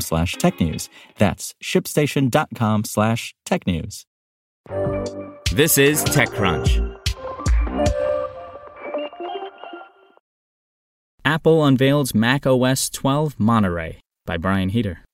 slash technews. That's shipstation.com slash technews. This is TechCrunch. Apple unveils Mac OS 12 Monterey by Brian Heater.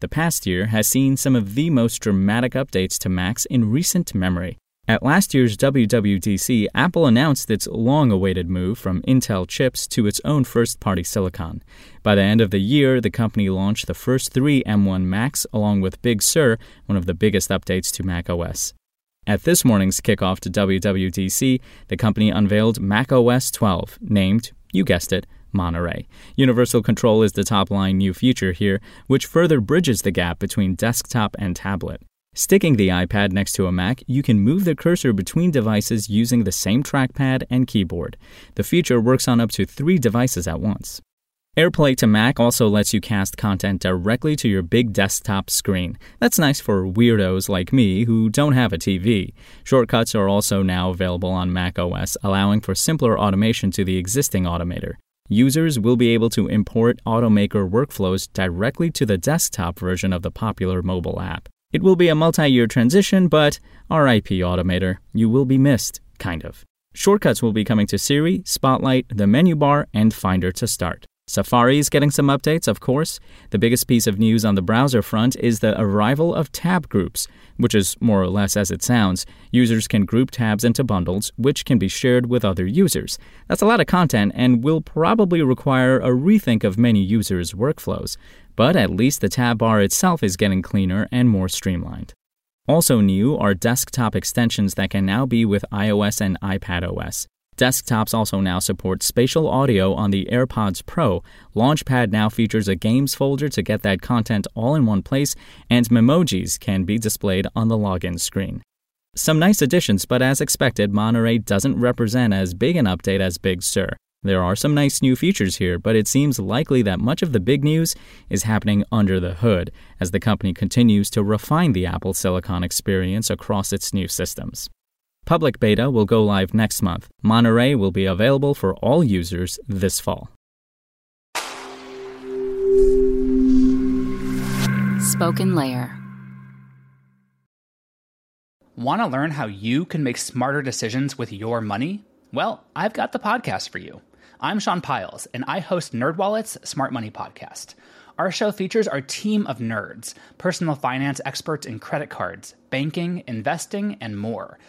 The past year has seen some of the most dramatic updates to Macs in recent memory. At last year's WWDC, Apple announced its long awaited move from Intel chips to its own first party silicon. By the end of the year, the company launched the first three M1 Macs, along with Big Sur, one of the biggest updates to Mac OS. At this morning's kickoff to WWDC, the company unveiled Mac OS 12, named, you guessed it, Monterey. Universal Control is the top line new feature here, which further bridges the gap between desktop and tablet. Sticking the iPad next to a Mac, you can move the cursor between devices using the same trackpad and keyboard. The feature works on up to three devices at once. AirPlay to Mac also lets you cast content directly to your big desktop screen. That's nice for weirdos like me who don't have a TV. Shortcuts are also now available on Mac OS, allowing for simpler automation to the existing automator. Users will be able to import Automator workflows directly to the desktop version of the popular mobile app. It will be a multi year transition, but RIP Automator, you will be missed, kind of. Shortcuts will be coming to Siri, Spotlight, the menu bar, and Finder to start. Safari is getting some updates, of course. The biggest piece of news on the browser front is the arrival of tab groups, which is more or less as it sounds. Users can group tabs into bundles, which can be shared with other users. That's a lot of content and will probably require a rethink of many users' workflows, but at least the tab bar itself is getting cleaner and more streamlined. Also new are desktop extensions that can now be with iOS and iPadOS. Desktops also now support spatial audio on the AirPods Pro. Launchpad now features a games folder to get that content all in one place, and Memojis can be displayed on the login screen. Some nice additions, but as expected, Monterey doesn't represent as big an update as Big Sur. There are some nice new features here, but it seems likely that much of the big news is happening under the hood as the company continues to refine the Apple Silicon experience across its new systems. Public beta will go live next month. Monterey will be available for all users this fall. Spoken Layer. Want to learn how you can make smarter decisions with your money? Well, I've got the podcast for you. I'm Sean Pyles, and I host NerdWallet's Smart Money Podcast. Our show features our team of nerds, personal finance experts in credit cards, banking, investing, and more –